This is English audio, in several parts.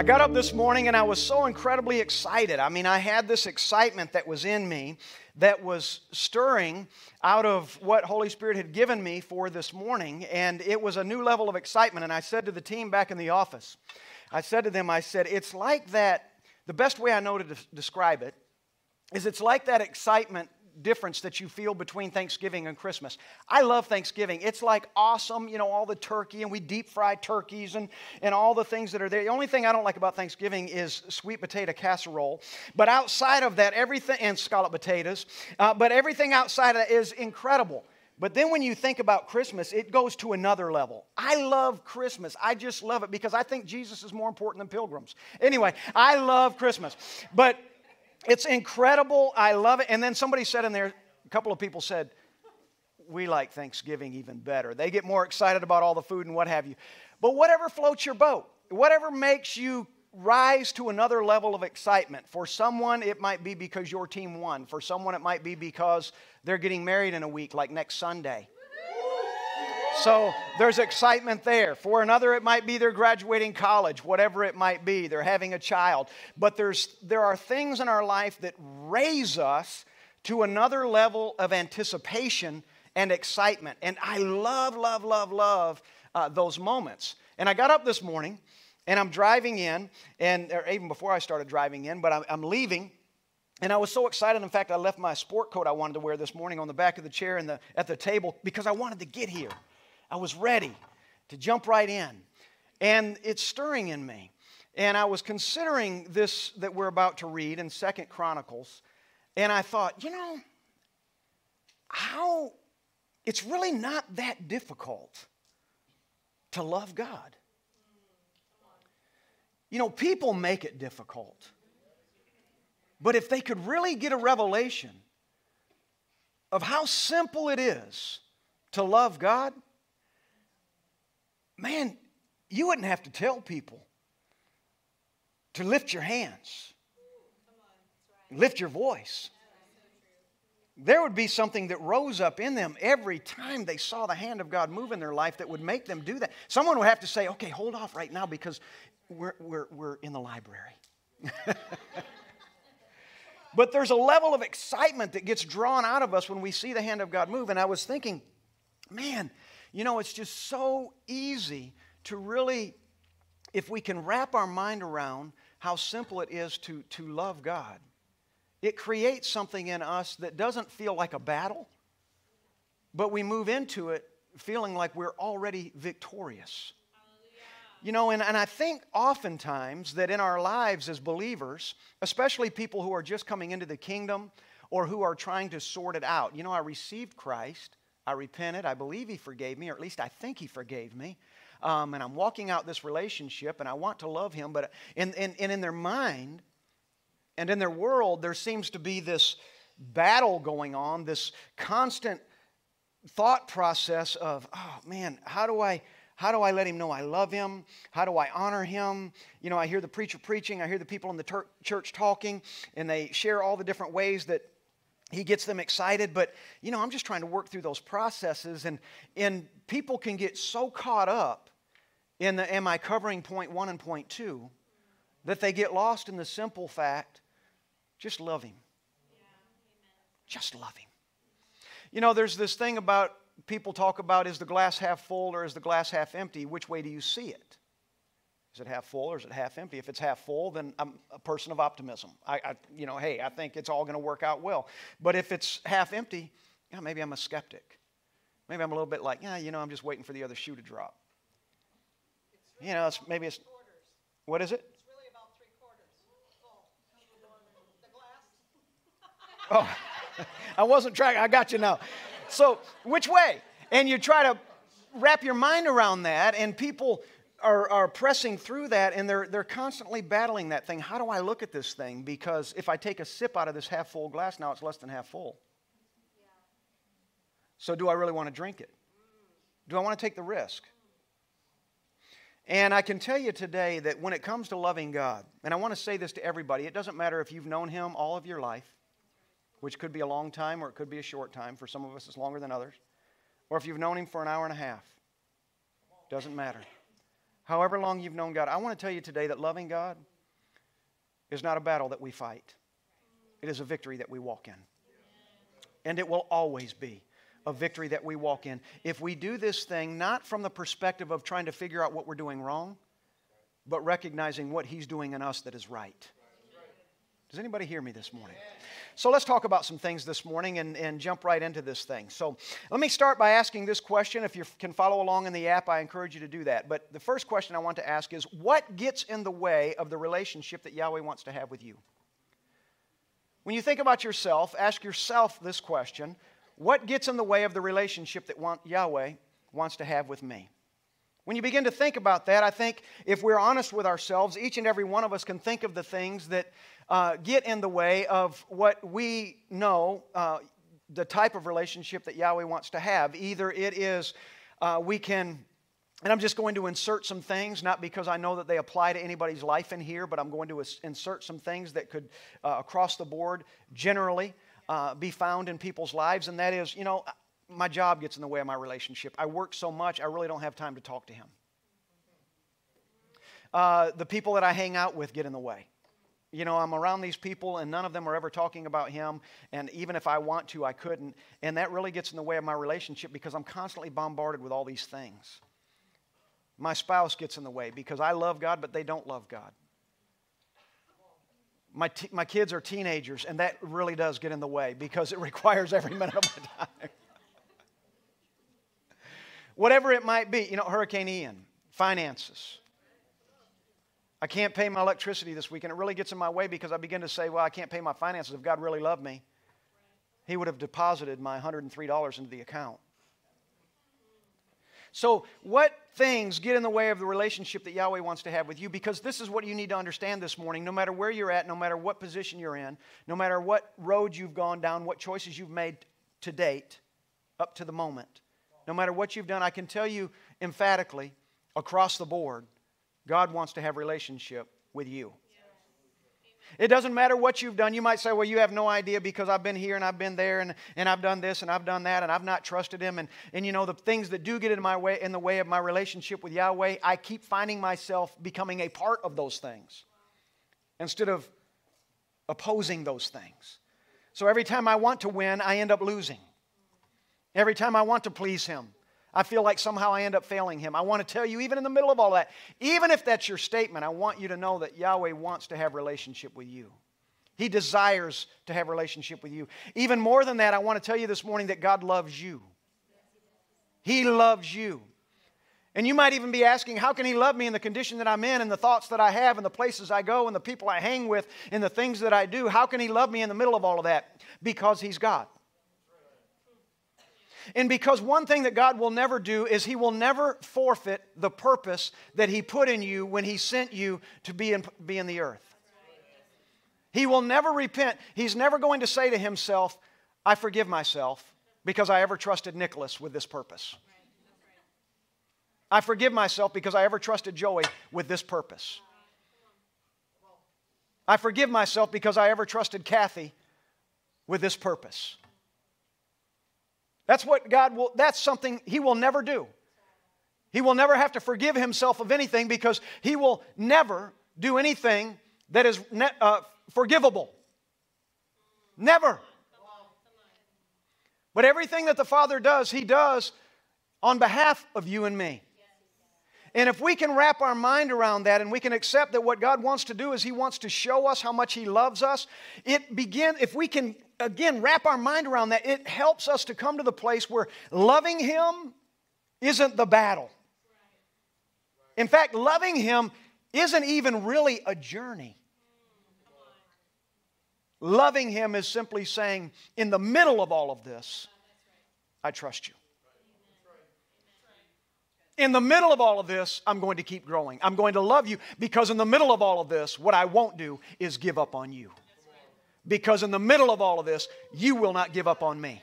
I got up this morning and I was so incredibly excited. I mean, I had this excitement that was in me that was stirring out of what Holy Spirit had given me for this morning, and it was a new level of excitement. And I said to the team back in the office, I said to them, I said, it's like that, the best way I know to de- describe it is it's like that excitement difference that you feel between Thanksgiving and Christmas. I love Thanksgiving. It's like awesome, you know, all the turkey and we deep fry turkeys and, and all the things that are there. The only thing I don't like about Thanksgiving is sweet potato casserole. But outside of that, everything, and scallop potatoes, uh, but everything outside of that is incredible. But then when you think about Christmas, it goes to another level. I love Christmas. I just love it because I think Jesus is more important than pilgrims. Anyway, I love Christmas. But it's incredible. I love it. And then somebody said in there, a couple of people said, we like Thanksgiving even better. They get more excited about all the food and what have you. But whatever floats your boat, whatever makes you rise to another level of excitement. For someone, it might be because your team won. For someone, it might be because they're getting married in a week, like next Sunday. So there's excitement there. For another, it might be they're graduating college, whatever it might be. They're having a child. But there's, there are things in our life that raise us to another level of anticipation and excitement. And I love, love, love, love uh, those moments. And I got up this morning and I'm driving in, and even before I started driving in, but I'm, I'm leaving. And I was so excited. In fact, I left my sport coat I wanted to wear this morning on the back of the chair in the, at the table because I wanted to get here. I was ready to jump right in. And it's stirring in me. And I was considering this that we're about to read in Second Chronicles, and I thought, you know, how it's really not that difficult to love God. You know, people make it difficult. But if they could really get a revelation of how simple it is to love God, man, you wouldn't have to tell people to lift your hands, lift your voice. There would be something that rose up in them every time they saw the hand of God move in their life that would make them do that. Someone would have to say, okay, hold off right now because we're, we're, we're in the library. but there's a level of excitement that gets drawn out of us when we see the hand of God move. And I was thinking, man, you know, it's just so easy to really, if we can wrap our mind around how simple it is to, to love God, it creates something in us that doesn't feel like a battle, but we move into it feeling like we're already victorious. You know, and, and I think oftentimes that in our lives as believers, especially people who are just coming into the kingdom or who are trying to sort it out, you know, I received Christ, I repented. I believe He forgave me, or at least I think He forgave me. Um, and I'm walking out this relationship, and I want to love Him. But in, in, and in their mind and in their world, there seems to be this battle going on, this constant thought process of, oh man, how do I how do I let him know I love him? How do I honor him? You know, I hear the preacher preaching, I hear the people in the ter- church talking, and they share all the different ways that he gets them excited but you know i'm just trying to work through those processes and and people can get so caught up in the am i covering point one and point two that they get lost in the simple fact just love him. Yeah, just love him. You know there's this thing about people talk about is the glass half full or is the glass half empty? Which way do you see it is it half full or is it half empty? If it's half full, then I'm a person of optimism. I, I you know, hey, I think it's all going to work out well. But if it's half empty, yeah, maybe I'm a skeptic. Maybe I'm a little bit like, yeah, you know, I'm just waiting for the other shoe to drop. Really you know, it's, maybe it's. Quarters. What is it? It's really about three quarters full. The glass. oh, I wasn't tracking. I got you now. So, which way? And you try to wrap your mind around that, and people are, are pressing through that and they're, they're constantly battling that thing. How do I look at this thing? Because if I take a sip out of this half full glass, now it's less than half full. So, do I really want to drink it? Do I want to take the risk? And I can tell you today that when it comes to loving God, and I want to say this to everybody, it doesn't matter if you've known Him all of your life, which could be a long time or it could be a short time. For some of us, it's longer than others. Or if you've known Him for an hour and a half, doesn't matter. However long you've known God, I want to tell you today that loving God is not a battle that we fight, it is a victory that we walk in. And it will always be a victory that we walk in. If we do this thing not from the perspective of trying to figure out what we're doing wrong, but recognizing what He's doing in us that is right. Does anybody hear me this morning? So let's talk about some things this morning and, and jump right into this thing. So let me start by asking this question. If you can follow along in the app, I encourage you to do that. But the first question I want to ask is what gets in the way of the relationship that Yahweh wants to have with you? When you think about yourself, ask yourself this question What gets in the way of the relationship that Yahweh wants to have with me? When you begin to think about that, I think if we're honest with ourselves, each and every one of us can think of the things that uh, get in the way of what we know uh, the type of relationship that Yahweh wants to have. Either it is uh, we can, and I'm just going to insert some things, not because I know that they apply to anybody's life in here, but I'm going to insert some things that could, uh, across the board, generally uh, be found in people's lives. And that is, you know, my job gets in the way of my relationship. I work so much, I really don't have time to talk to him. Uh, the people that I hang out with get in the way you know, I'm around these people and none of them are ever talking about him. And even if I want to, I couldn't. And that really gets in the way of my relationship because I'm constantly bombarded with all these things. My spouse gets in the way because I love God, but they don't love God. My, t- my kids are teenagers, and that really does get in the way because it requires every minute of my time. Whatever it might be, you know, Hurricane Ian, finances I can't pay my electricity this week, and it really gets in my way because I begin to say, well, I can't pay my finances. If God really loved me, He would have deposited my $103 into the account. So, what things get in the way of the relationship that Yahweh wants to have with you? Because this is what you need to understand this morning. No matter where you're at, no matter what position you're in, no matter what road you've gone down, what choices you've made to date, up to the moment, no matter what you've done, I can tell you emphatically across the board God wants to have relationship with you. It doesn't matter what you've done. You might say, well, you have no idea because I've been here and I've been there and, and I've done this and I've done that and I've not trusted him. And, and you know, the things that do get in, my way, in the way of my relationship with Yahweh, I keep finding myself becoming a part of those things instead of opposing those things. So every time I want to win, I end up losing. Every time I want to please him, I feel like somehow I end up failing him. I want to tell you, even in the middle of all that, even if that's your statement, I want you to know that Yahweh wants to have relationship with you. He desires to have relationship with you. Even more than that, I want to tell you this morning that God loves you. He loves you. And you might even be asking, how can He love me in the condition that I'm in, and the thoughts that I have, and the places I go, and the people I hang with, and the things that I do? How can He love me in the middle of all of that? Because He's God. And because one thing that God will never do is He will never forfeit the purpose that He put in you when He sent you to be in, be in the earth. He will never repent. He's never going to say to Himself, I forgive myself because I ever trusted Nicholas with this purpose. I forgive myself because I ever trusted Joey with this purpose. I forgive myself because I ever trusted Kathy with this purpose. That's what God will, that's something He will never do. He will never have to forgive Himself of anything because He will never do anything that is ne- uh, forgivable. Never. But everything that the Father does, He does on behalf of you and me. And if we can wrap our mind around that and we can accept that what God wants to do is He wants to show us how much He loves us, it begin if we can again wrap our mind around that, it helps us to come to the place where loving Him isn't the battle. In fact, loving Him isn't even really a journey. Loving Him is simply saying, in the middle of all of this, I trust you in the middle of all of this, I'm going to keep growing. I'm going to love you because in the middle of all of this, what I won't do is give up on you. Because in the middle of all of this, you will not give up on me.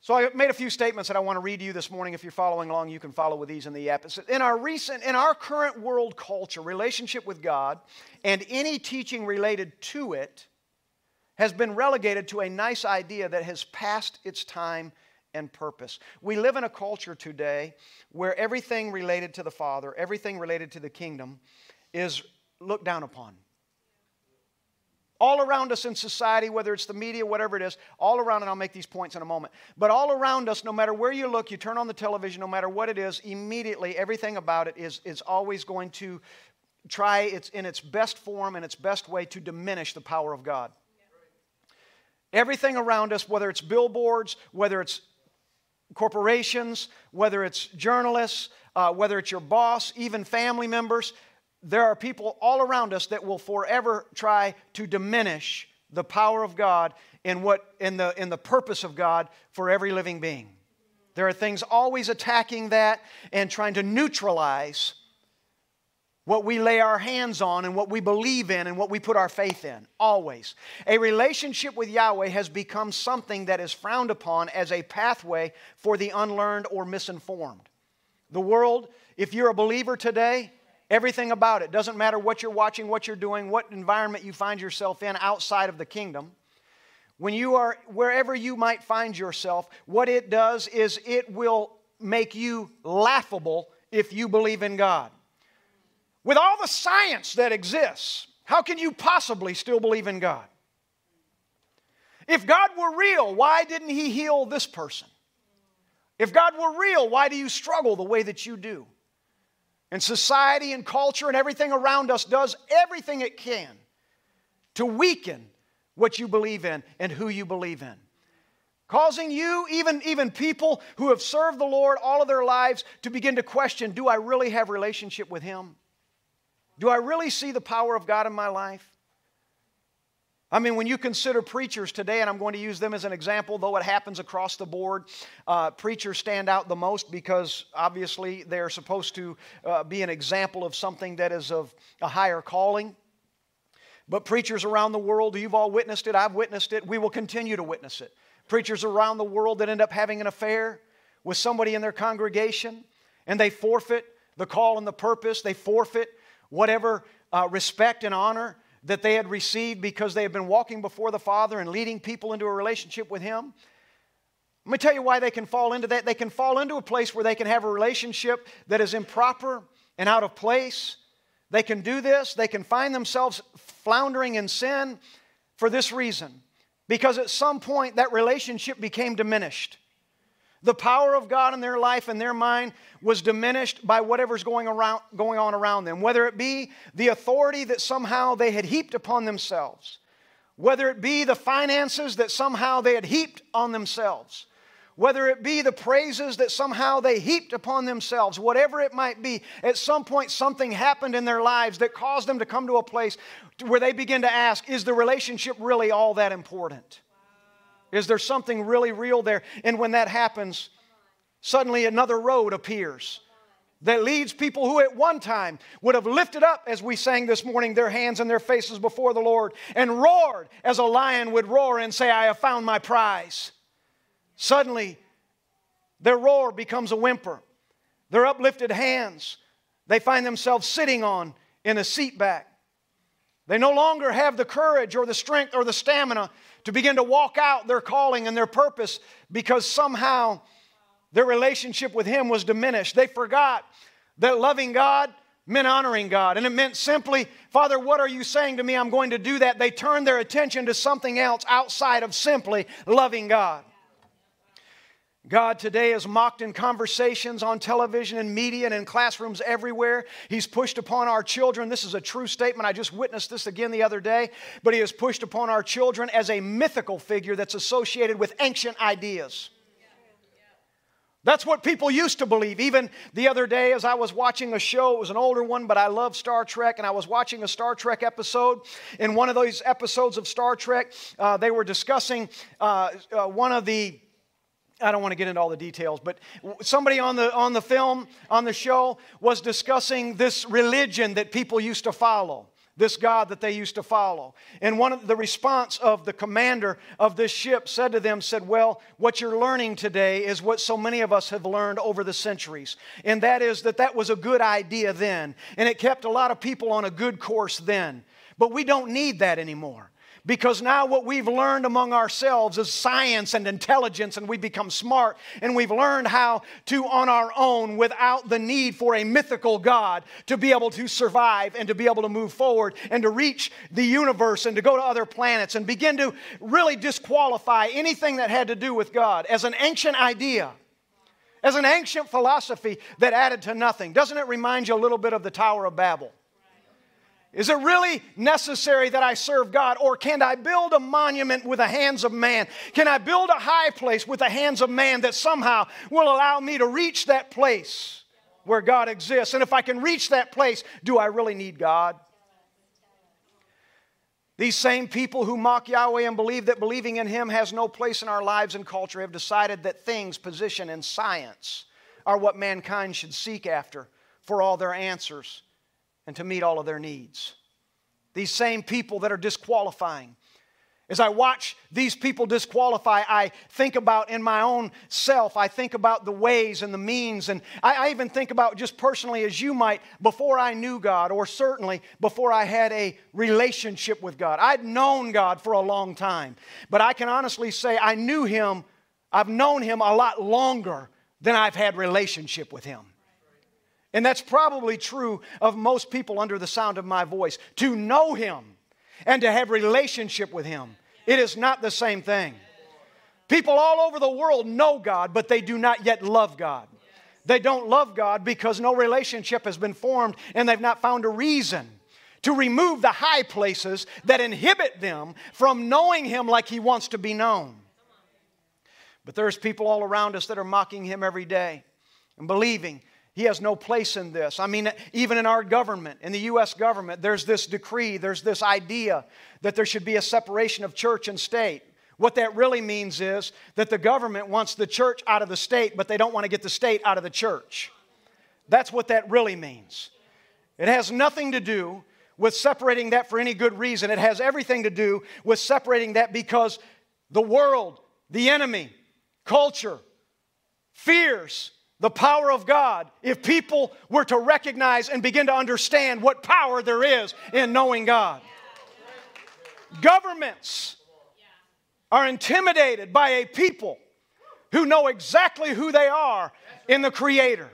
So I made a few statements that I want to read to you this morning. If you're following along, you can follow with these in the app. In our recent, in our current world culture, relationship with God and any teaching related to it has been relegated to a nice idea that has passed its time and purpose. We live in a culture today where everything related to the Father, everything related to the kingdom, is looked down upon. All around us in society, whether it's the media, whatever it is, all around, and I'll make these points in a moment, but all around us, no matter where you look, you turn on the television, no matter what it is, immediately everything about it is, is always going to try its, in its best form and its best way to diminish the power of God. Everything around us, whether it's billboards, whether it's corporations, whether it's journalists, uh, whether it's your boss, even family members, there are people all around us that will forever try to diminish the power of God in, what, in, the, in the purpose of God for every living being. There are things always attacking that and trying to neutralize what we lay our hands on and what we believe in and what we put our faith in. Always. A relationship with Yahweh has become something that is frowned upon as a pathway for the unlearned or misinformed. The world, if you're a believer today, Everything about it. Doesn't matter what you're watching, what you're doing, what environment you find yourself in outside of the kingdom. When you are, wherever you might find yourself, what it does is it will make you laughable if you believe in God. With all the science that exists, how can you possibly still believe in God? If God were real, why didn't He heal this person? If God were real, why do you struggle the way that you do? And society and culture and everything around us does everything it can to weaken what you believe in and who you believe in. Causing you, even, even people who have served the Lord all of their lives, to begin to question do I really have relationship with Him? Do I really see the power of God in my life? I mean, when you consider preachers today, and I'm going to use them as an example, though it happens across the board, uh, preachers stand out the most because obviously they're supposed to uh, be an example of something that is of a higher calling. But preachers around the world, you've all witnessed it, I've witnessed it, we will continue to witness it. Preachers around the world that end up having an affair with somebody in their congregation and they forfeit the call and the purpose, they forfeit whatever uh, respect and honor that they had received because they had been walking before the Father and leading people into a relationship with Him. Let me tell you why they can fall into that. They can fall into a place where they can have a relationship that is improper and out of place. They can do this. They can find themselves floundering in sin for this reason because at some point that relationship became diminished. The power of God in their life and their mind was diminished by whatever's going, around, going on around them, whether it be the authority that somehow they had heaped upon themselves, whether it be the finances that somehow they had heaped on themselves, whether it be the praises that somehow they heaped upon themselves, whatever it might be, at some point something happened in their lives that caused them to come to a place where they begin to ask, is the relationship really all that important? Is there something really real there? And when that happens, suddenly another road appears that leads people who at one time would have lifted up, as we sang this morning, their hands and their faces before the Lord and roared as a lion would roar and say, I have found my prize. Suddenly, their roar becomes a whimper. Their uplifted hands, they find themselves sitting on in a seat back. They no longer have the courage or the strength or the stamina to begin to walk out their calling and their purpose because somehow their relationship with Him was diminished. They forgot that loving God meant honoring God. And it meant simply, Father, what are you saying to me? I'm going to do that. They turned their attention to something else outside of simply loving God. God today is mocked in conversations on television and media and in classrooms everywhere. He's pushed upon our children. This is a true statement. I just witnessed this again the other day. But He has pushed upon our children as a mythical figure that's associated with ancient ideas. That's what people used to believe. Even the other day, as I was watching a show, it was an older one, but I love Star Trek, and I was watching a Star Trek episode. In one of those episodes of Star Trek, uh, they were discussing uh, uh, one of the I don't want to get into all the details, but somebody on the, on the film, on the show, was discussing this religion that people used to follow, this God that they used to follow. And one of the response of the commander of this ship said to them, said, Well, what you're learning today is what so many of us have learned over the centuries. And that is that that was a good idea then. And it kept a lot of people on a good course then. But we don't need that anymore Because now what we've learned among ourselves is science and intelligence, and we become smart, and we've learned how to, on our own, without the need for a mythical God, to be able to survive and to be able to move forward and to reach the universe and to go to other planets and begin to really disqualify anything that had to do with God as an ancient idea as an ancient philosophy that added to nothing. Doesn't it remind you a little bit of the Tower of Babel? Is it really necessary that I serve God? Or can I build a monument with the hands of man? Can I build a high place with the hands of man that somehow will allow me to reach that place where God exists? And if I can reach that place, do I really need God? These same people who mock Yahweh and believe that believing in Him has no place in our lives and culture have decided that things, position, and science are what mankind should seek after for all their answers and to meet all of their needs. These same people that are disqualifying. As I watch these people disqualify, I think about in my own self, I think about the ways and the means, and I, I, even think about just personally as you might before I knew God, or certainly before I had a relationship with God. I'd known God for a long time, but I can honestly say I knew Him, I've known Him a lot longer than I've had relationship with Him. And that's probably true of most people under the sound of my voice. To know Him and to have relationship with Him, it is not the same thing. People all over the world know God, but they do not yet love God. They don't love God because no relationship has been formed and they've not found a reason to remove the high places that inhibit them from knowing Him like He wants to be known. But there's people all around us that are mocking Him every day and believing he has no place in this. I mean, even in our government, in the U.S. government, there's this decree, there's this idea that there should be a separation of church and state. What that really means is that the government wants the church out of the state, but they don't want to get the state out of the church. That's what that really means. It has nothing to do with separating that for any good reason. It has everything to do with separating that because the world, the enemy, culture, fears the power of God if people were to recognize and begin to understand what power there is in knowing God. Governments are intimidated by a people who know exactly who they are in the Creator.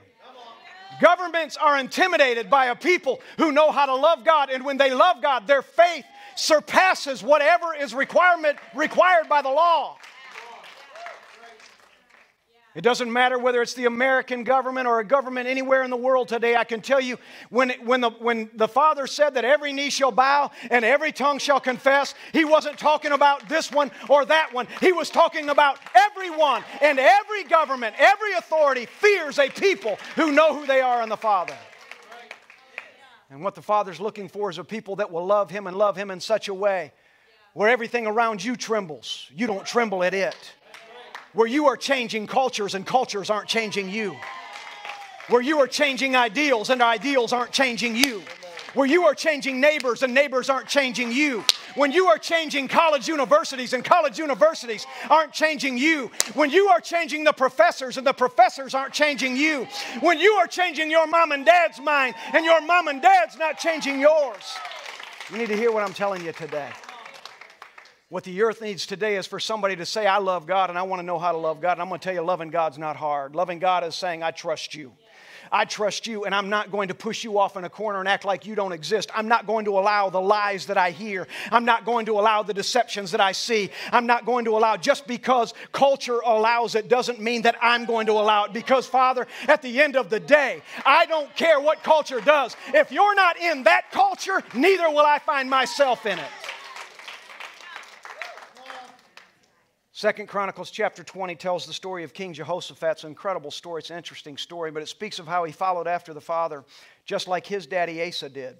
Governments are intimidated by a people who know how to love God, and when they love God, their faith surpasses whatever is requirement required by the law. It doesn't matter whether it's the American government or a government anywhere in the world today. I can tell you when, when, the, when the Father said that every knee shall bow and every tongue shall confess, He wasn't talking about this one or that one. He was talking about everyone and every government, every authority fears a people who know who they are in the Father. And what the Father's looking for is a people that will love Him and love Him in such a way where everything around you trembles. You don't tremble at it where you are changing cultures and cultures aren't changing you. Where you are changing ideals and ideals aren't changing you. Where you are changing neighbors and neighbors aren't changing you. When you are changing college universities and college universities aren't changing you. When you are changing the professors and the professors aren't changing you. When you are changing your mom and dad's mind and your mom and dad's not changing yours. You need to hear what I'm telling you today. What the earth needs today is for somebody to say, I love God and I want to know how to love God. And I'm going to tell you, loving God's not hard. Loving God is saying, I trust you. I trust you, and I'm not going to push you off in a corner and act like you don't exist. I'm not going to allow the lies that I hear. I'm not going to allow the deceptions that I see. I'm not going to allow, just because culture allows it doesn't mean that I'm going to allow it. Because, Father, at the end of the day, I don't care what culture does. If you're not in that culture, neither will I find myself in it. Second Chronicles chapter 20 tells the story of King Jehoshaphat. It's an incredible story. It's an interesting story, but it speaks of how he followed after the father, just like his daddy Asa did.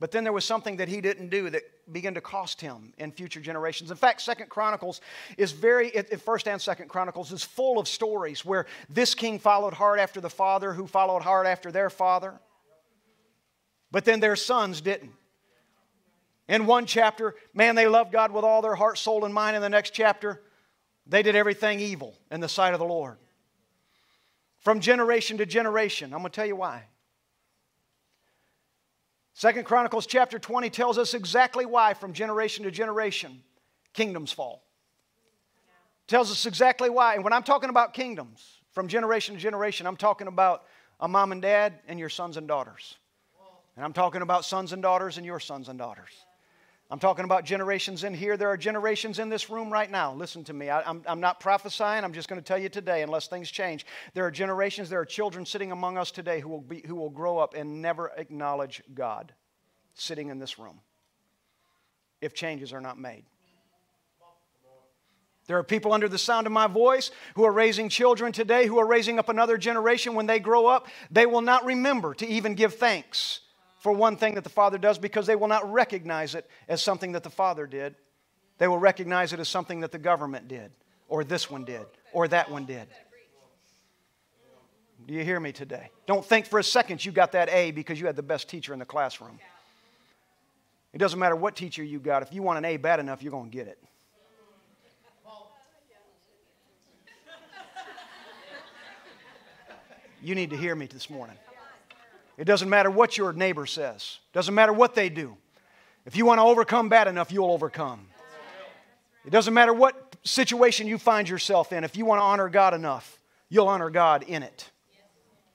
But then there was something that he didn't do that began to cost him in future generations. In fact, Second Chronicles is very, First and Second Chronicles is full of stories where this king followed hard after the father, who followed hard after their father, but then their sons didn't. In one chapter, man, they loved God with all their heart, soul, and mind. In the next chapter, they did everything evil in the sight of the Lord. From generation to generation. I'm going to tell you why. Second Chronicles chapter 20 tells us exactly why from generation to generation kingdoms fall. Tells us exactly why. And when I'm talking about kingdoms from generation to generation, I'm talking about a mom and dad and your sons and daughters. And I'm talking about sons and daughters and your sons and daughters. I'm talking about generations in here. There are generations in this room right now. Listen to me. I, am I'm, I'm not prophesying. I'm just going to tell you today, unless things change. There are generations, there are children sitting among us today who will, be, who will grow up and never acknowledge God sitting in this room if changes are not made. There are people under the sound of my voice who are raising children today, who are raising up another generation. When they grow up, they will not remember to even give thanks for one thing that the Father does because they will not recognize it as something that the Father did. They will recognize it as something that the government did, or this one did, or that one did. Do you hear me today? Don't think for a second you got that A because you had the best teacher in the classroom. It doesn't matter what teacher you got. If you want an A bad enough, you're going to get it. You need to hear me this morning. It doesn't matter what your neighbor says, it doesn't matter what they do. If you want to overcome bad enough, you'll overcome. It doesn't matter what situation you find yourself in. If you want to honor God enough, you'll honor God in it.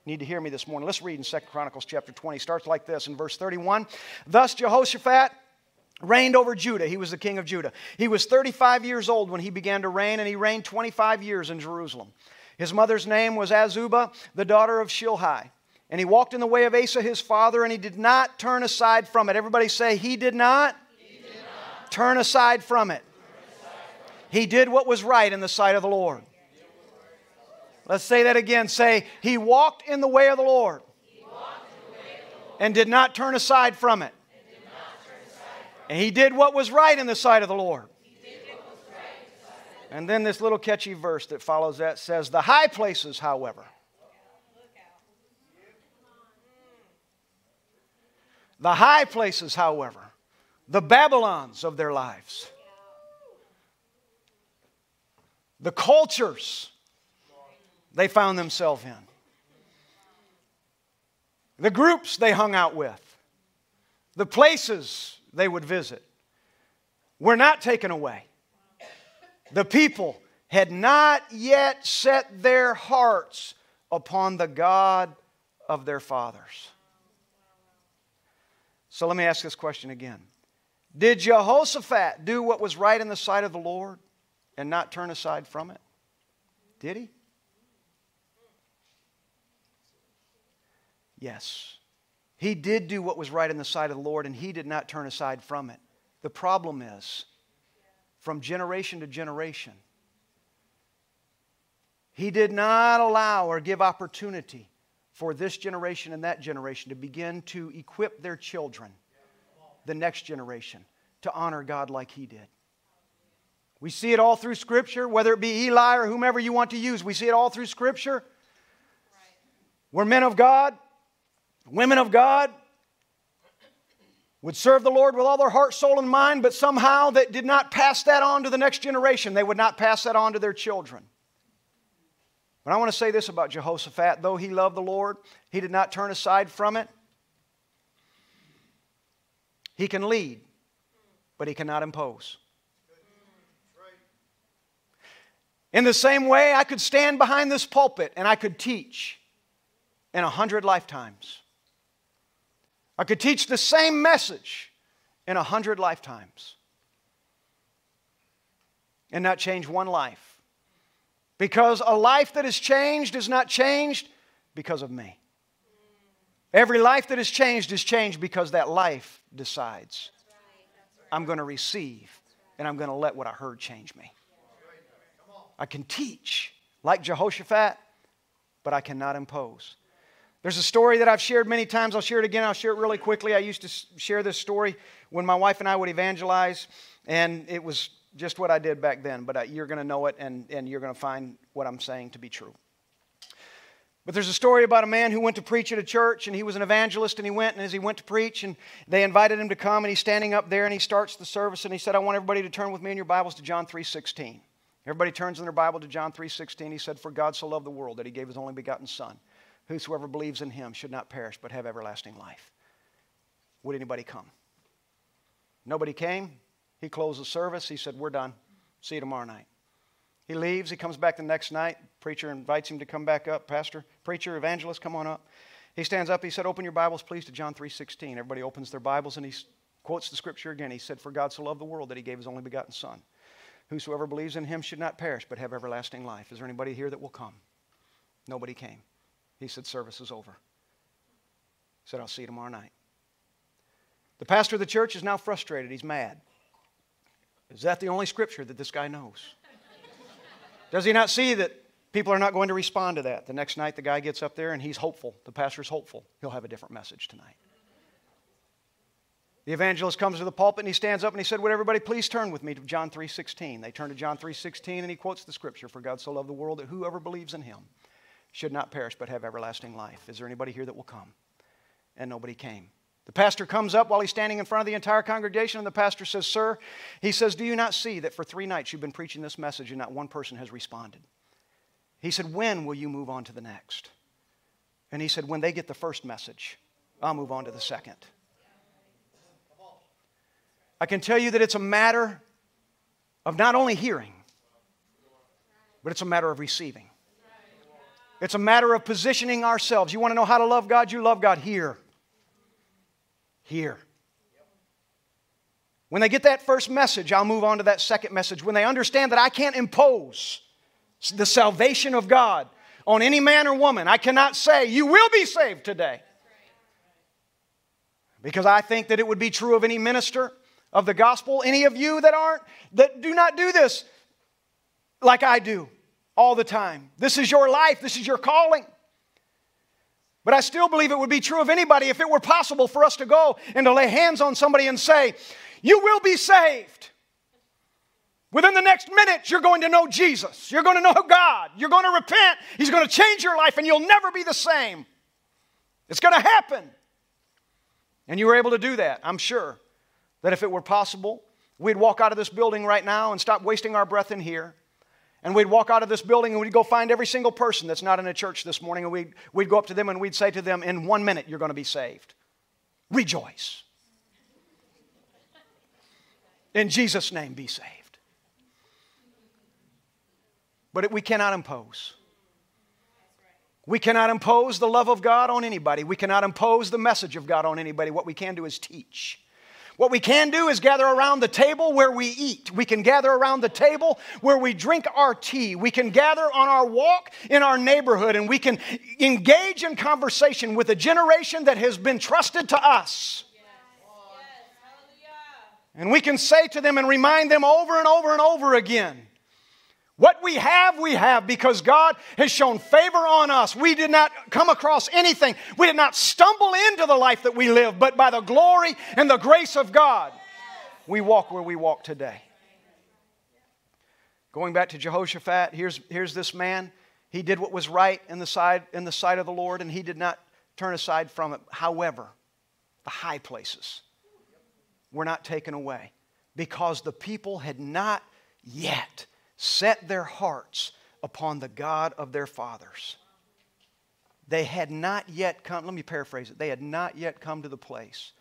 Need to hear me this morning. Let's read in 2 Chronicles chapter 20. Starts like this in verse 31. Thus Jehoshaphat reigned over Judah. He was the king of Judah. He was 35 years old when he began to reign, and he reigned 25 years in Jerusalem. His mother's name was Azubah, the daughter of Shilhi. And he walked in the way of Asa his father, and he did not turn aside from it. Everybody say, He did not, he did not. turn aside from it. He did what was right in the sight of the Lord. Let's say that again. Say, He walked in the way of the Lord, and did not turn aside from it. And he did what was right in the sight of the Lord. And then this little catchy verse that follows that says, The high places, however, The high places, however, the Babylons of their lives, the cultures they found themselves in, the groups they hung out with, the places they would visit were not taken away. The people had not yet set their hearts upon the God of their fathers. So let me ask this question again Did Jehoshaphat do what was right in the sight of the Lord and not turn aside from it? Did he? Yes. He did do what was right in the sight of the Lord and he did not turn aside from it. The problem is, from generation to generation, he did not allow or give opportunity for this generation and that generation to begin to equip their children, the next generation, to honor God like He did. We see it all through Scripture, whether it be Eli or whomever you want to use. We see it all through Scripture. Where men of God, women of God, would serve the Lord with all their heart, soul, and mind, but somehow that did not pass that on to the next generation. They would not pass that on to their children. But I want to say this about Jehoshaphat though he loved the Lord, he did not turn aside from it. He can lead, but he cannot impose. In the same way, I could stand behind this pulpit and I could teach in a hundred lifetimes. I could teach the same message in a hundred lifetimes and not change one life. Because a life that is changed is not changed because of me. Every life that is changed is changed because that life decides I'm going to receive and I'm going to let what I heard change me. I can teach like Jehoshaphat, but I cannot impose. There's a story that I've shared many times. I'll share it again. I'll share it really quickly. I used to share this story when my wife and I would evangelize, and it was just what I did back then, but uh, you're going to know it and, and you're going to find what I'm saying to be true. But there's a story about a man who went to preach at a church, and he was an evangelist, and he went, and as he went to preach, and they invited him to come, and he's standing up there, and he starts the service, and he said, I want everybody to turn with me in your Bibles to John 3.16. Everybody turns in their Bible to John 3.16. He said, For God so loved the world that he gave his only begotten Son. Whosoever believes in him should not perish, but have everlasting life. Would anybody come? Nobody came. He closed the service. He said, We're done. See you tomorrow night. He leaves. He comes back the next night. Preacher invites him to come back up. Pastor, preacher, evangelist, come on up. He stands up. He said, Open your Bibles, please, to John 3.16. Everybody opens their Bibles and he quotes the scripture again. He said, For God so loved the world that he gave his only begotten Son. Whosoever believes in him should not perish, but have everlasting life. Is there anybody here that will come? Nobody came. He said, Service is over. He said, I'll see you tomorrow night. The pastor of the church is now frustrated. He's mad. Is that the only scripture that this guy knows? Does he not see that people are not going to respond to that? The next night, the guy gets up there and he's hopeful. The pastor's hopeful. He'll have a different message tonight. The evangelist comes to the pulpit and he stands up and he said, Would everybody please turn with me to John 3.16? They turn to John 3.16 and he quotes the scripture, For God so loved the world that whoever believes in him should not perish but have everlasting life. Is there anybody here that will come? And nobody came. The pastor comes up while he's standing in front of the entire congregation, and the pastor says, Sir, he says, Do you not see that for three nights you've been preaching this message and not one person has responded? He said, When will you move on to the next? And he said, When they get the first message, I'll move on to the second. I can tell you that it's a matter of not only hearing, but it's a matter of receiving. It's a matter of positioning ourselves. You want to know how to love God? You love God here here. When they get that first message, I'll move on to that second message. When they understand that I can't impose the salvation of God on any man or woman, I cannot say, You will be saved today. Because I think that it would be true of any minister of the gospel, any of you that aren't, that do not do this like I do all the time. This is your life, this is your calling. But I still believe it would be true of anybody if it were possible for us to go and to lay hands on somebody and say, You will be saved. Within the next minute, you're going to know Jesus. You're going to know God. You're going to repent. He's going to change your life, and you'll never be the same. It's going to happen. And you were able to do that. I'm sure that if it were possible, we'd walk out of this building right now and stop wasting our breath in here and we'd walk out of this building and we'd go find every single person that's not in a church this morning and we'd, we'd go up to them and we'd say to them, In one minute, you're going to be saved. Rejoice. In Jesus' name, be saved. But it, we cannot impose. We cannot impose the love of God on anybody. We cannot impose the message of God on anybody. What we can do is teach. What we can do is gather around the table where we eat. We can gather around the table where we drink our tea. We can gather on our walk in our neighborhood and we can engage in conversation with a generation that has been trusted to us. And we can say to them and remind them over and over and over again what we have, we have because God has shown favor on us. We did not come across anything. We did not stumble into the life that we live, but by the glory and the grace of God, we walk where we walk today. Going back to Jehoshaphat, here's, here's this man. He did what was right in the, side, in the sight of the Lord, and he did not turn aside from it. However, the high places were not taken away because the people had not yet set their hearts upon the God of their fathers. They had not yet come, let me paraphrase it, they had not yet come to the place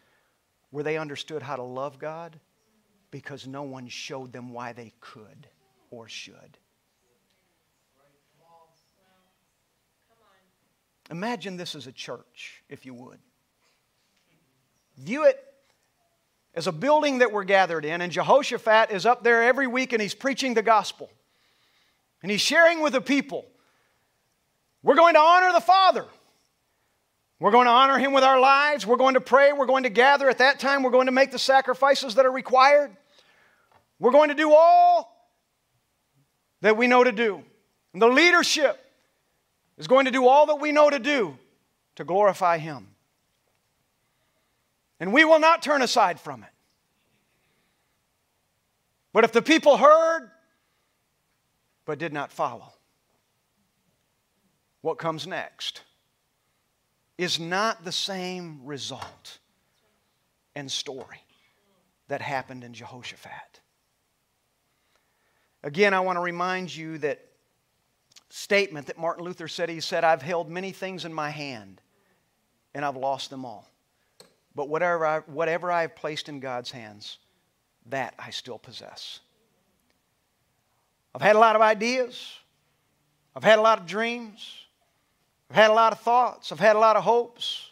where they understood how to love God because no one showed them why they could or should. Imagine this as a church, if you would. View it as a building that we're gathered in, and Jehoshaphat is up there every week and he's preaching the gospel. And he's sharing with the people. We're going to honor the Father. We're going to honor him with our lives. We're going to pray. We're going to gather. At that time, we're going to make the sacrifices that are required. We're going to do all that we know to do. And the leadership is going to do all that we know to do to glorify him. And we will not turn aside from it. But if the people heard but did not follow, what comes next is not the same result and story that happened in Jehoshaphat. Again, I want to remind you that statement that Martin Luther said he said, I've held many things in my hand and I've lost them all. But whatever I, whatever I have placed in God's hands, that I still possess. I've had a lot of ideas. I've had a lot of dreams. I've had a lot of thoughts. I've had a lot of hopes.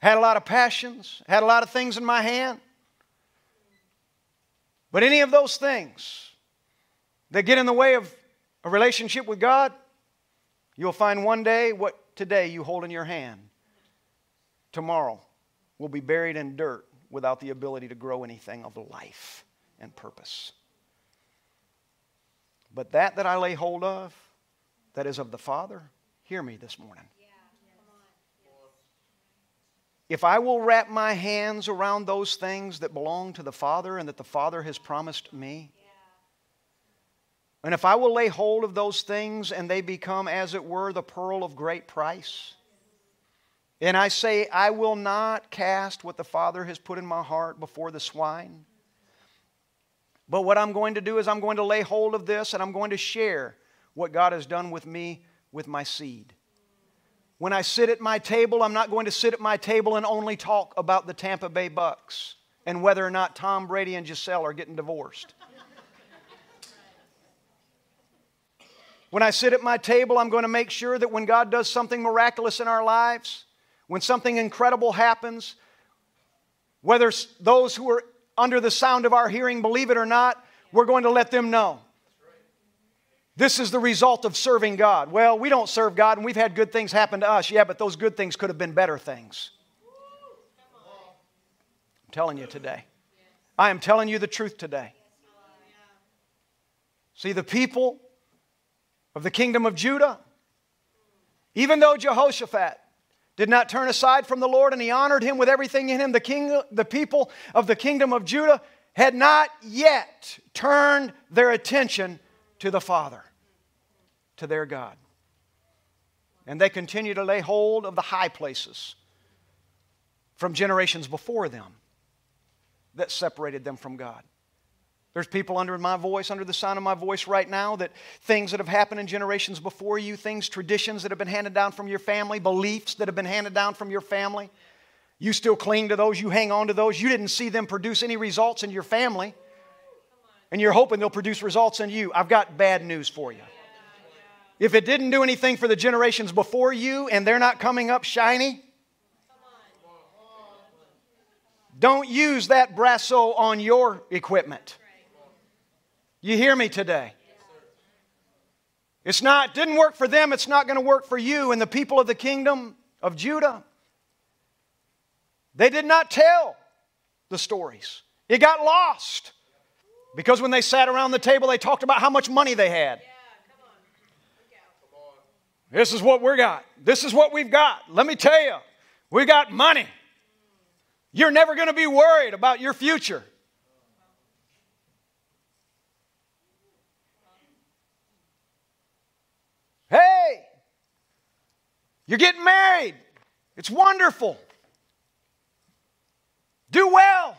Had a lot of passions. Had a lot of things in my hand. But any of those things that get in the way of a relationship with God, you'll find one day what today you hold in your hand, tomorrow will be buried in dirt without the ability to grow anything of life and purpose. But that that I lay hold of, that is of the Father, hear me this morning. If I will wrap my hands around those things that belong to the Father and that the Father has promised me, and if I will lay hold of those things and they become, as it were, the pearl of great price, and I say, I will not cast what the Father has put in my heart before the swine. But what I'm going to do is I'm going to lay hold of this and I'm going to share what God has done with me with my seed. When I sit at my table, I'm not going to sit at my table and only talk about the Tampa Bay Bucs and whether or not Tom Brady and Gisele are getting divorced. When I sit at my table, I'm going to make sure that when God does something miraculous in our lives, when something incredible happens, whether those who are under the sound of our hearing believe it or not, we're going to let them know. This is the result of serving God. Well, we don't serve God and we've had good things happen to us. Yeah, but those good things could have been better things. I'm telling you today. I am telling you the truth today. See, the people of the kingdom of Judah, even though Jehoshaphat did not turn aside from the Lord, and he honored him with everything in him. The, king, the people of the kingdom of Judah had not yet turned their attention to the Father, to their God. And they continue to lay hold of the high places from generations before them that separated them from God. There's people under my voice, under the sound of my voice right now, that things that have happened in generations before you, things, traditions that have been handed down from your family, beliefs that have been handed down from your family. You still cling to those, you hang on to those. You didn't see them produce any results in your family, and you're hoping they'll produce results in you. I've got bad news for you. If it didn't do anything for the generations before you and they're not coming up shiny, don't use that brasso on your equipment. You hear me today? It's not, didn't work for them, it's not going to work for you. And the people of the kingdom of Judah, they did not tell the stories. It got lost. Because when they sat around the table, they talked about how much money they had. This is what we got. This is what we've got. Let me tell you, we got money. You're never going to be worried about your future. Hey, you're getting married. It's wonderful. Do well.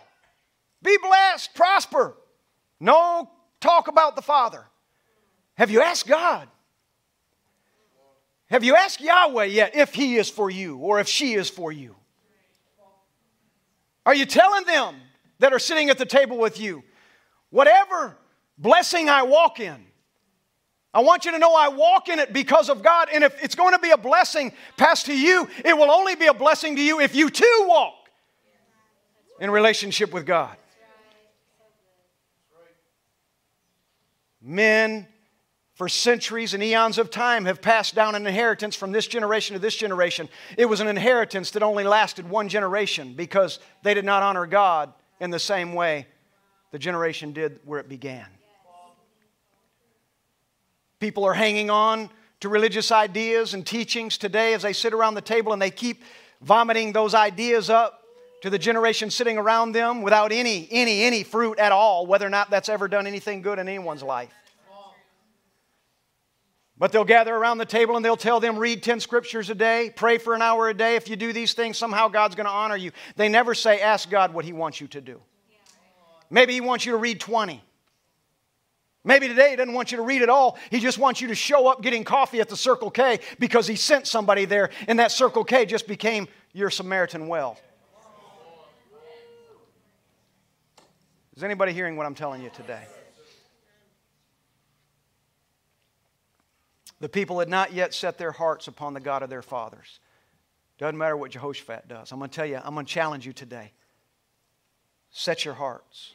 Be blessed. Prosper. No talk about the Father. Have you asked God? Have you asked Yahweh yet if He is for you or if she is for you? Are you telling them that are sitting at the table with you, whatever blessing I walk in, I want you to know I walk in it because of God. And if it's going to be a blessing passed to you, it will only be a blessing to you if you too walk in relationship with God. Men for centuries and eons of time have passed down an inheritance from this generation to this generation. It was an inheritance that only lasted one generation because they did not honor God in the same way the generation did where it began. People are hanging on to religious ideas and teachings today as they sit around the table and they keep vomiting those ideas up to the generation sitting around them without any, any, any fruit at all, whether or not that's ever done anything good in anyone's life. But they'll gather around the table and they'll tell them, read 10 scriptures a day, pray for an hour a day. If you do these things, somehow God's going to honor you. They never say, ask God what He wants you to do. Maybe He wants you to read 20. Maybe today he doesn't want you to read it all. He just wants you to show up getting coffee at the Circle K because he sent somebody there, and that Circle K just became your Samaritan well. Is anybody hearing what I'm telling you today? The people had not yet set their hearts upon the God of their fathers. Doesn't matter what Jehoshaphat does. I'm going to tell you, I'm going to challenge you today. Set your hearts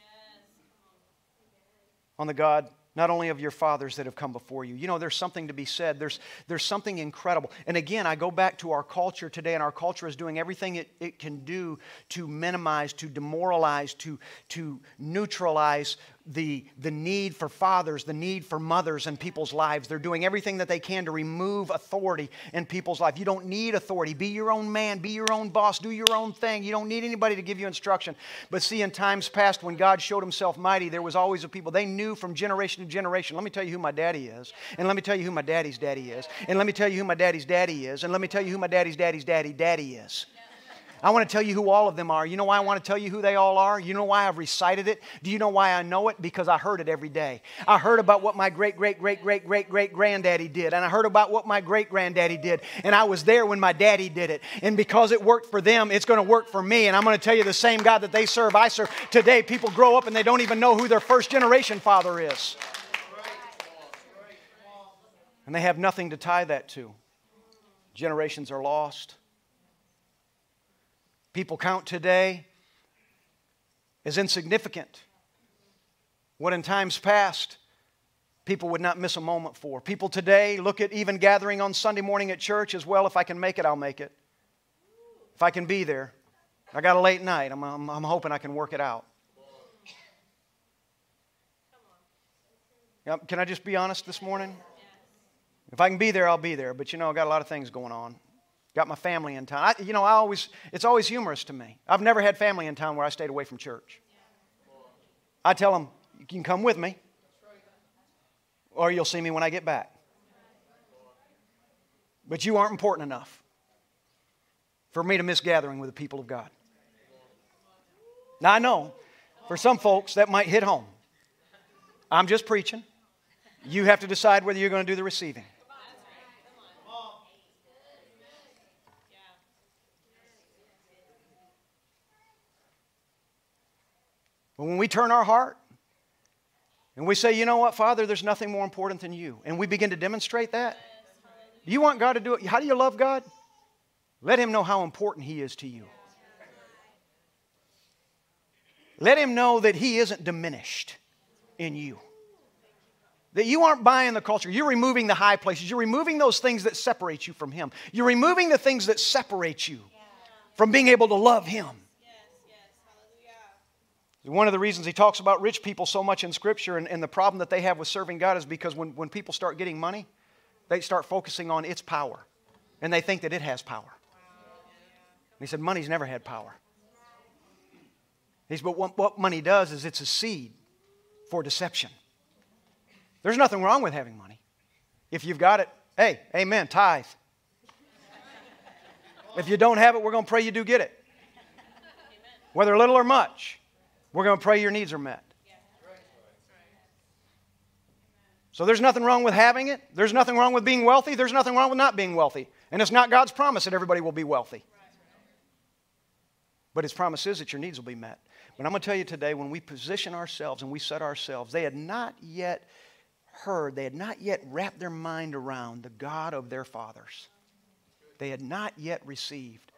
on the God not only of your fathers that have come before you. You know, there's something to be said. There's, there's something incredible. And again, I go back to our culture today, and our culture is doing everything it, it can do to minimize, to demoralize, to, to neutralize the, the need for fathers, the need for mothers in people's lives. They're doing everything that they can to remove authority in people's life. You don't need authority. Be your own man, be your own boss, do your own thing. You don't need anybody to give you instruction. But see, in times past, when God showed himself mighty, there was always a people. They knew from generation to generation. Let me tell you who my daddy is. And let me tell you who my daddy's daddy is. And let me tell you who my daddy's daddy is. And let me tell you who my daddy's daddy's daddy daddy is. I want to tell you who all of them are. You know why I want to tell you who they all are? You know why I've recited it? Do you know why I know it? Because I heard it every day. I heard about what my great, great, great, great, great, great granddaddy did. And I heard about what my great granddaddy did. And I was there when my daddy did it. And because it worked for them, it's going to work for me. And I'm going to tell you the same God that they serve, I serve. Today, people grow up and they don't even know who their first generation father is. And they have nothing to tie that to. Generations are lost. People count today as insignificant. What in times past people would not miss a moment for. People today look at even gathering on Sunday morning at church as well. If I can make it, I'll make it. If I can be there. I got a late night. I'm, I'm, I'm hoping I can work it out. Can I just be honest this morning? If I can be there, I'll be there. But you know, I got a lot of things going on. Got my family in town. I, you know, I always, it's always humorous to me. I've never had family in town where I stayed away from church. I tell them, you can come with me, or you'll see me when I get back. But you aren't important enough for me to miss gathering with the people of God. Now, I know for some folks that might hit home. I'm just preaching. You have to decide whether you're going to do the receiving. But when we turn our heart and we say, you know what, Father, there's nothing more important than you, and we begin to demonstrate that, do you want God to do it? How do you love God? Let Him know how important He is to you. Let Him know that He isn't diminished in you. That you aren't buying the culture. You're removing the high places. You're removing those things that separate you from Him. You're removing the things that separate you from being able to love Him. One of the reasons he talks about rich people so much in Scripture and, and, the problem that they have with serving God is because when, when people start getting money, they start focusing on its power. And they think that it has power. And he said, Money's never had power. He said, But what, what money does is it's a seed for deception. There's nothing wrong with having money. If you've got it, hey, amen, tithe. If you don't have it, we're going to pray you do get it. Whether little or much. We're going to pray your needs are met. So there's nothing wrong with having it. There's nothing wrong with being wealthy. There's nothing wrong with not being wealthy. And it's not God's promise that everybody will be wealthy. But His promise is that your needs will be met. But I'm going to tell you today, when we position ourselves and we set ourselves, they had not yet heard, they had not yet wrapped their mind around the God of their fathers. They had not yet received.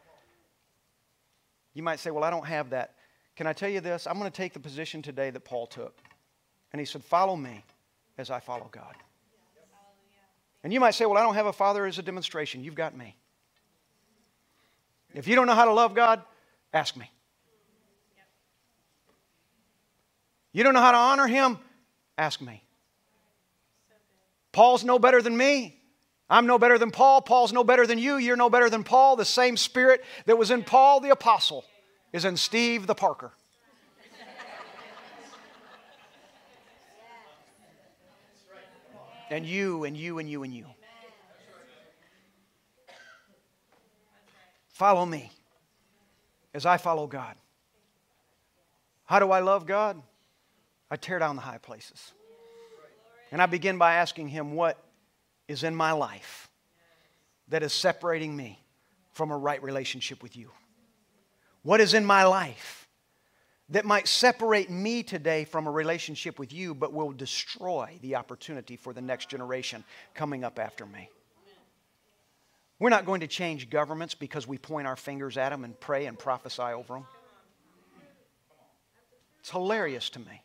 You might say, Well, I don't have that. Can I tell you this? I'm going to take the position today that Paul took. And he said, Follow me as I follow God. And you might say, Well, I don't have a father as a demonstration. You've got me. If you don't know how to love God, ask me. You don't know how to honor Him, ask me. Paul's no better than me. I'm no better than Paul. Paul's no better than you. You're no better than Paul. The same spirit that was in Paul the apostle is in Steve the Parker. And you, and you, and you, and you. Follow me as I follow God. How do I love God? I tear down the high places. And I begin by asking Him what is in my life that is separating me from a right relationship with you. What is in my life that might separate me today from a relationship with you, but will destroy the opportunity for the next generation coming up after me. We're not going to change governments because we point our fingers at them and pray and prophesy over them. It's hilarious to me.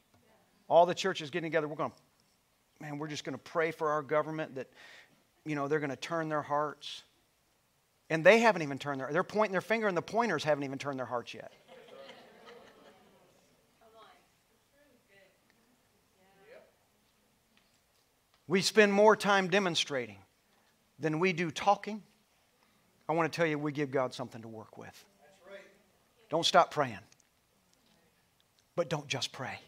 All the churches getting together, we're going to, man, we're just going to pray for our government that, you know, they're going to turn their hearts. And they haven't even turned their, they're pointing their finger and the pointers haven't even turned their hearts yet. We spend more time demonstrating than we do talking. I want to tell you, we give God something to work with. Don't stop praying. But don't just pray.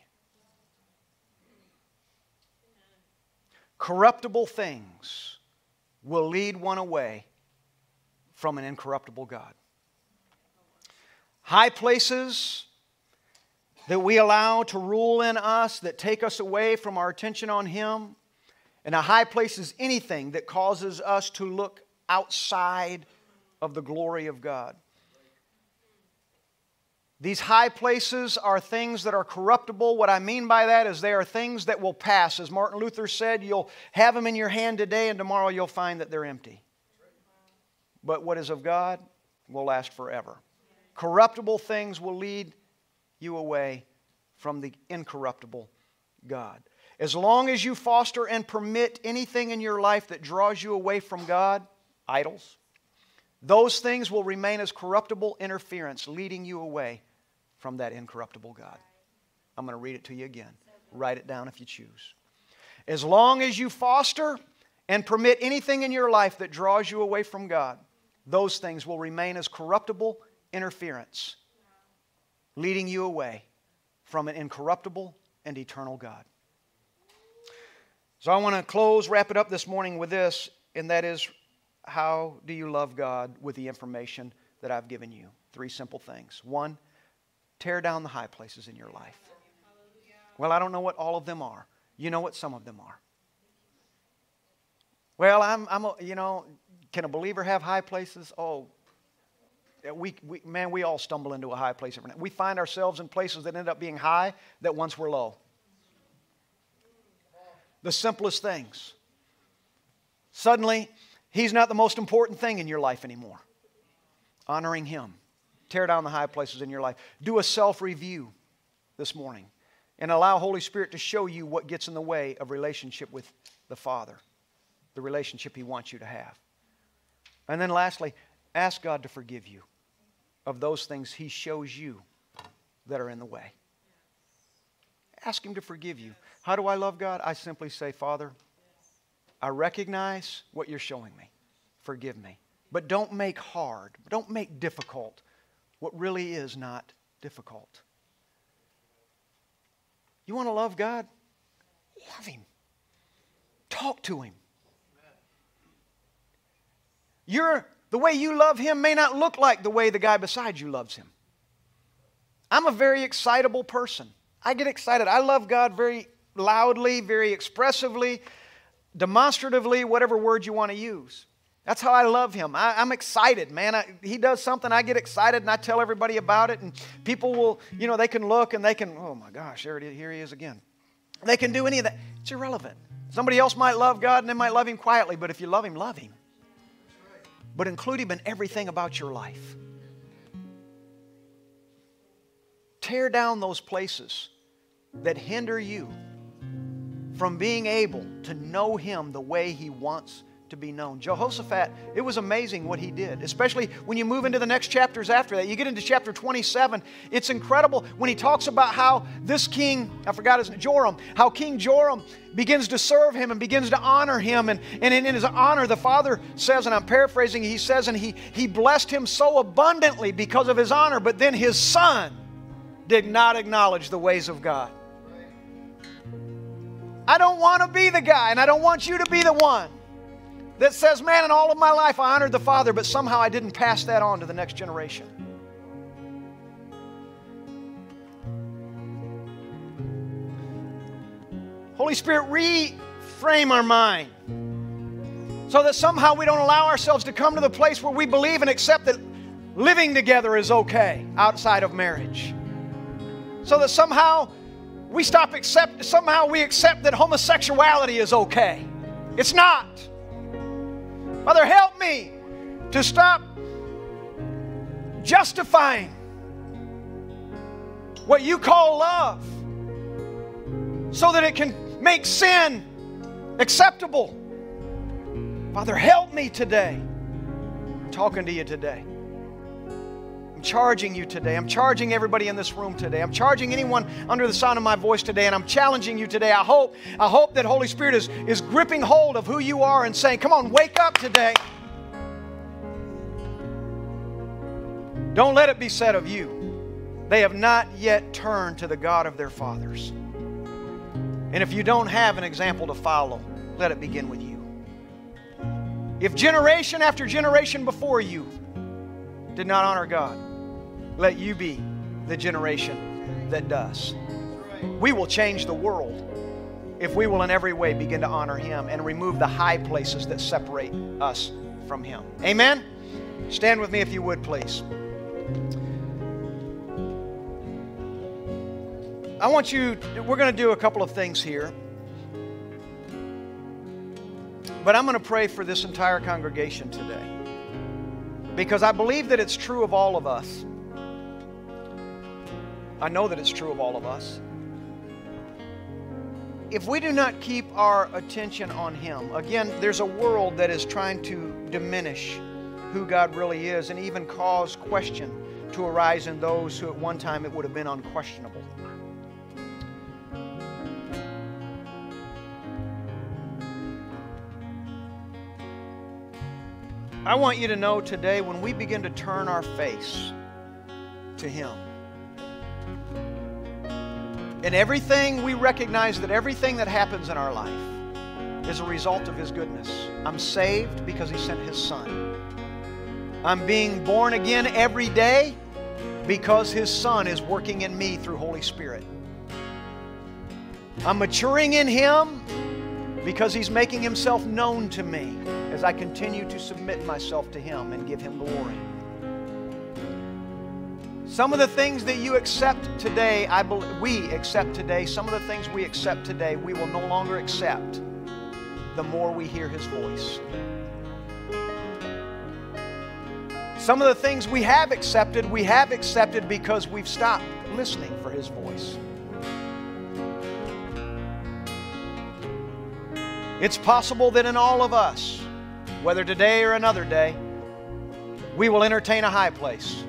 Corruptible things will lead one away from an incorruptible God. High places that we allow to rule in us, that take us away from our attention on Him. And a high place is anything that causes us to look outside of the glory of God. These high places are things that are corruptible. What I mean by that is they are things that will pass. As Martin Luther said, you'll have them in your hand today, and tomorrow you'll find that they're empty. But what is of God will last forever. Corruptible things will lead you away from the incorruptible God. As long as you foster and permit anything in your life that draws you away from God, idols, those things will remain as corruptible interference, leading you away from that incorruptible God. I'm going to read it to you again. Write it down if you choose. As long as you foster and permit anything in your life that draws you away from God, those things will remain as corruptible interference, leading you away from an incorruptible and eternal God. So I want to close, wrap it up this morning with this, and that is how do you love God with the information that I've given you? Three simple things. One, tear down the high places in your life. Well, I don't know what all of them are. You know what some of them are. Well, I'm, I'm a, you know, can a believer have high places? Oh, we, we, man, we all stumble into a high place every night. We find ourselves in places that end up being high that once were low. The simplest things. Suddenly, He's not the most important thing in your life anymore. Honoring Him. Tear down the high places in your life. Do a self review this morning and allow Holy Spirit to show you what gets in the way of relationship with the Father, the relationship He wants you to have. And then lastly, ask God to forgive you of those things He shows you that are in the way. Ask Him to forgive you. How do I love God? I simply say, Father, I recognize what you're showing me. Forgive me. But don't make hard, don't make difficult what really is not difficult. You want to love God? Love Him. Talk to Him. You're, the way you love Him may not look like the way the guy beside you loves Him. I'm a very excitable person. I get excited. I love God very loudly, very expressively demonstratively, whatever word you want to use. That's how I love him. I, am excited, man. I, he does something, I get excited, and I tell everybody about it. And people will, you know, they can look and they can, oh my gosh, it is, here he is again. They can do any of that. It's irrelevant. Somebody else might love God and they might love him quietly, but if you love him, love him. But include him in everything about your life. Tear down those places that hinder you from being able to know Him the way He wants to be known. Jehoshaphat, it was amazing what he did, especially when you move into the next chapters after that. You get into chapter 27, it's incredible when he talks about how this king, I forgot his name, Joram, how King Joram begins to serve him and begins to honor him. And, and in, in his honor, the father says, and I'm paraphrasing, he says, and he, he blessed him so abundantly because of his honor, but then his son did not acknowledge the ways of God. I don't want to be the guy, and I don't want you to be the one that says, Man, in all of my life I honored the Father, but somehow I didn't pass that on to the next generation. Holy Spirit, reframe our mind so that somehow we don't allow ourselves to come to the place where we believe and accept that living together is okay outside of marriage. so that somehow we stop accept somehow we accept that homosexuality is okay. It's not. Father, help me to stop justifying what you call love so that it can make sin acceptable. Father, help me today. I'm talking to you today. Charging you today. I'm charging everybody in this room today. I'm charging anyone under the sound of my voice today, and I'm challenging you today. I hope, I hope that Holy Spirit is, is gripping hold of who you are and saying, Come on, wake up today. Don't let it be said of you. They have not yet turned to the God of their fathers. And if you don't have an example to follow, let it begin with you. If generation after generation before you did not honor God, let you be the generation that does. We will change the world if we will in every way begin to honor Him and remove the high places that separate us from Him. Amen? Stand with me if you would, please. I want you, we're going to do a couple of things here. But I'm going to pray for this entire congregation today. Because I believe that it's true of all of us. I know that it's true of all of us. If we do not keep our attention on Him, again, there's a world that is trying to diminish who God really is and even cause question to arise in those who at one time it would have been unquestionable. I want you to know today when we begin to turn our face to Him, in everything we recognize that everything that happens in our life is a result of His goodness. I'm saved because He sent His Son. I'm being born again every day because His Son is working in me through Holy Spirit. I'm maturing in Him because He's making Himself known to me as I continue to submit myself to Him and give Him glory. Some of the things that you accept today, I we accept today, some of the things we accept today, we will no longer accept the more we hear His voice. Some of the things we have accepted, we have accepted because we've stopped listening for His voice. It's possible that in all of us, whether today or another day, we will entertain a high place.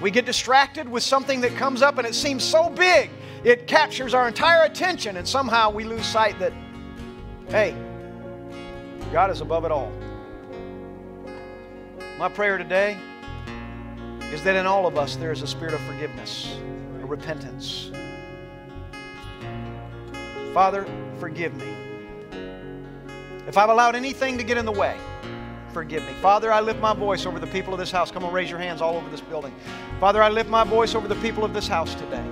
We get distracted with something that comes up and it seems so big, it captures our entire attention, and somehow we lose sight that, hey, God is above it all. My prayer today is that in all of us there is a spirit of forgiveness, a repentance. Father, forgive me. If I've allowed anything to get in the way, forgive me. Father, I lift my voice over the people of this house. Come on, raise your hands all over this building. Father, I lift my voice over the people of this house today.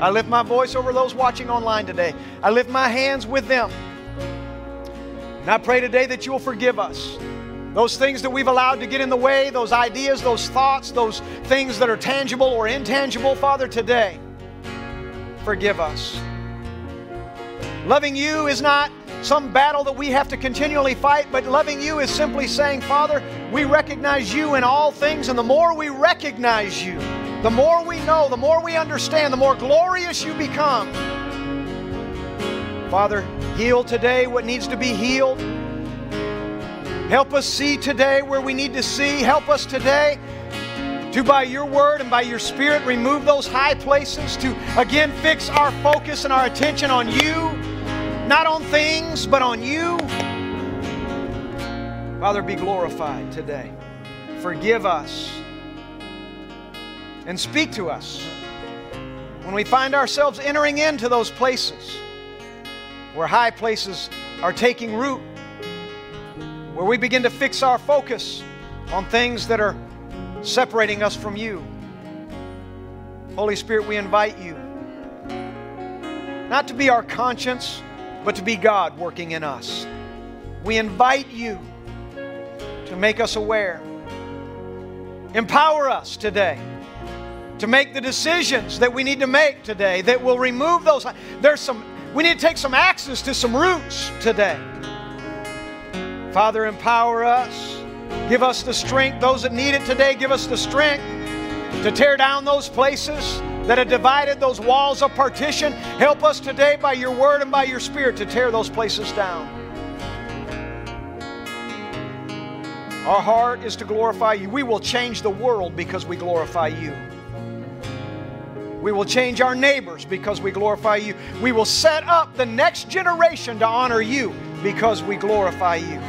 I lift my voice over those watching online today. I lift my hands with them. And I pray today that you will forgive us. Those things that we've allowed to get in the way, those ideas, those thoughts, those things that are tangible or intangible, Father, today, forgive us. Loving you is not some battle that we have to continually fight, but loving you is simply saying, Father, we recognize you in all things, and the more we recognize you, the more we know, the more we understand, the more glorious you become. Father, heal today what needs to be healed. Help us see today where we need to see. Help us today to, by your word and by your spirit, remove those high places, to again fix our focus and our attention on you not on things, but on you. Father, be glorified today. Forgive us and speak to us when we find ourselves entering into those places where high places are taking root, where we begin to fix our focus on things that are separating us from you. Holy Spirit, we invite you not to be our conscience but to be God working in us. We invite you to make us aware. Empower us today to make the decisions that we need to make today that will remove those. There's some, we need to take some axes to some roots today. Father, empower us. Give us the strength. Those that need it today, give us the strength to tear down those places that have divided those walls of partition. Help us today by your word and by your spirit to tear those places down. Our heart is to glorify you. We will change the world because we glorify you. We will change our neighbors because we glorify you. We will set up the next generation to honor you because we glorify you.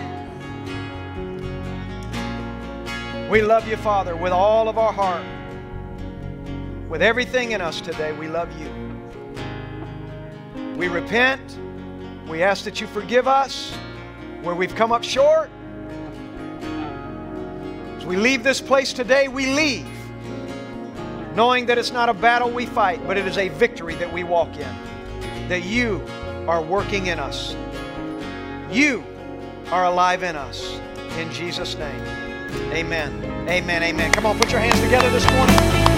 We love you, Father, with all of our heart. With everything in us today, we love you. We repent. We ask that you forgive us where we've come up short. As we leave this place today, we leave knowing that it's not a battle we fight, but it is a victory that we walk in. That you are working in us. You are alive in us. In Jesus' name. Amen. Amen. Amen. Come on, put your hands together this morning.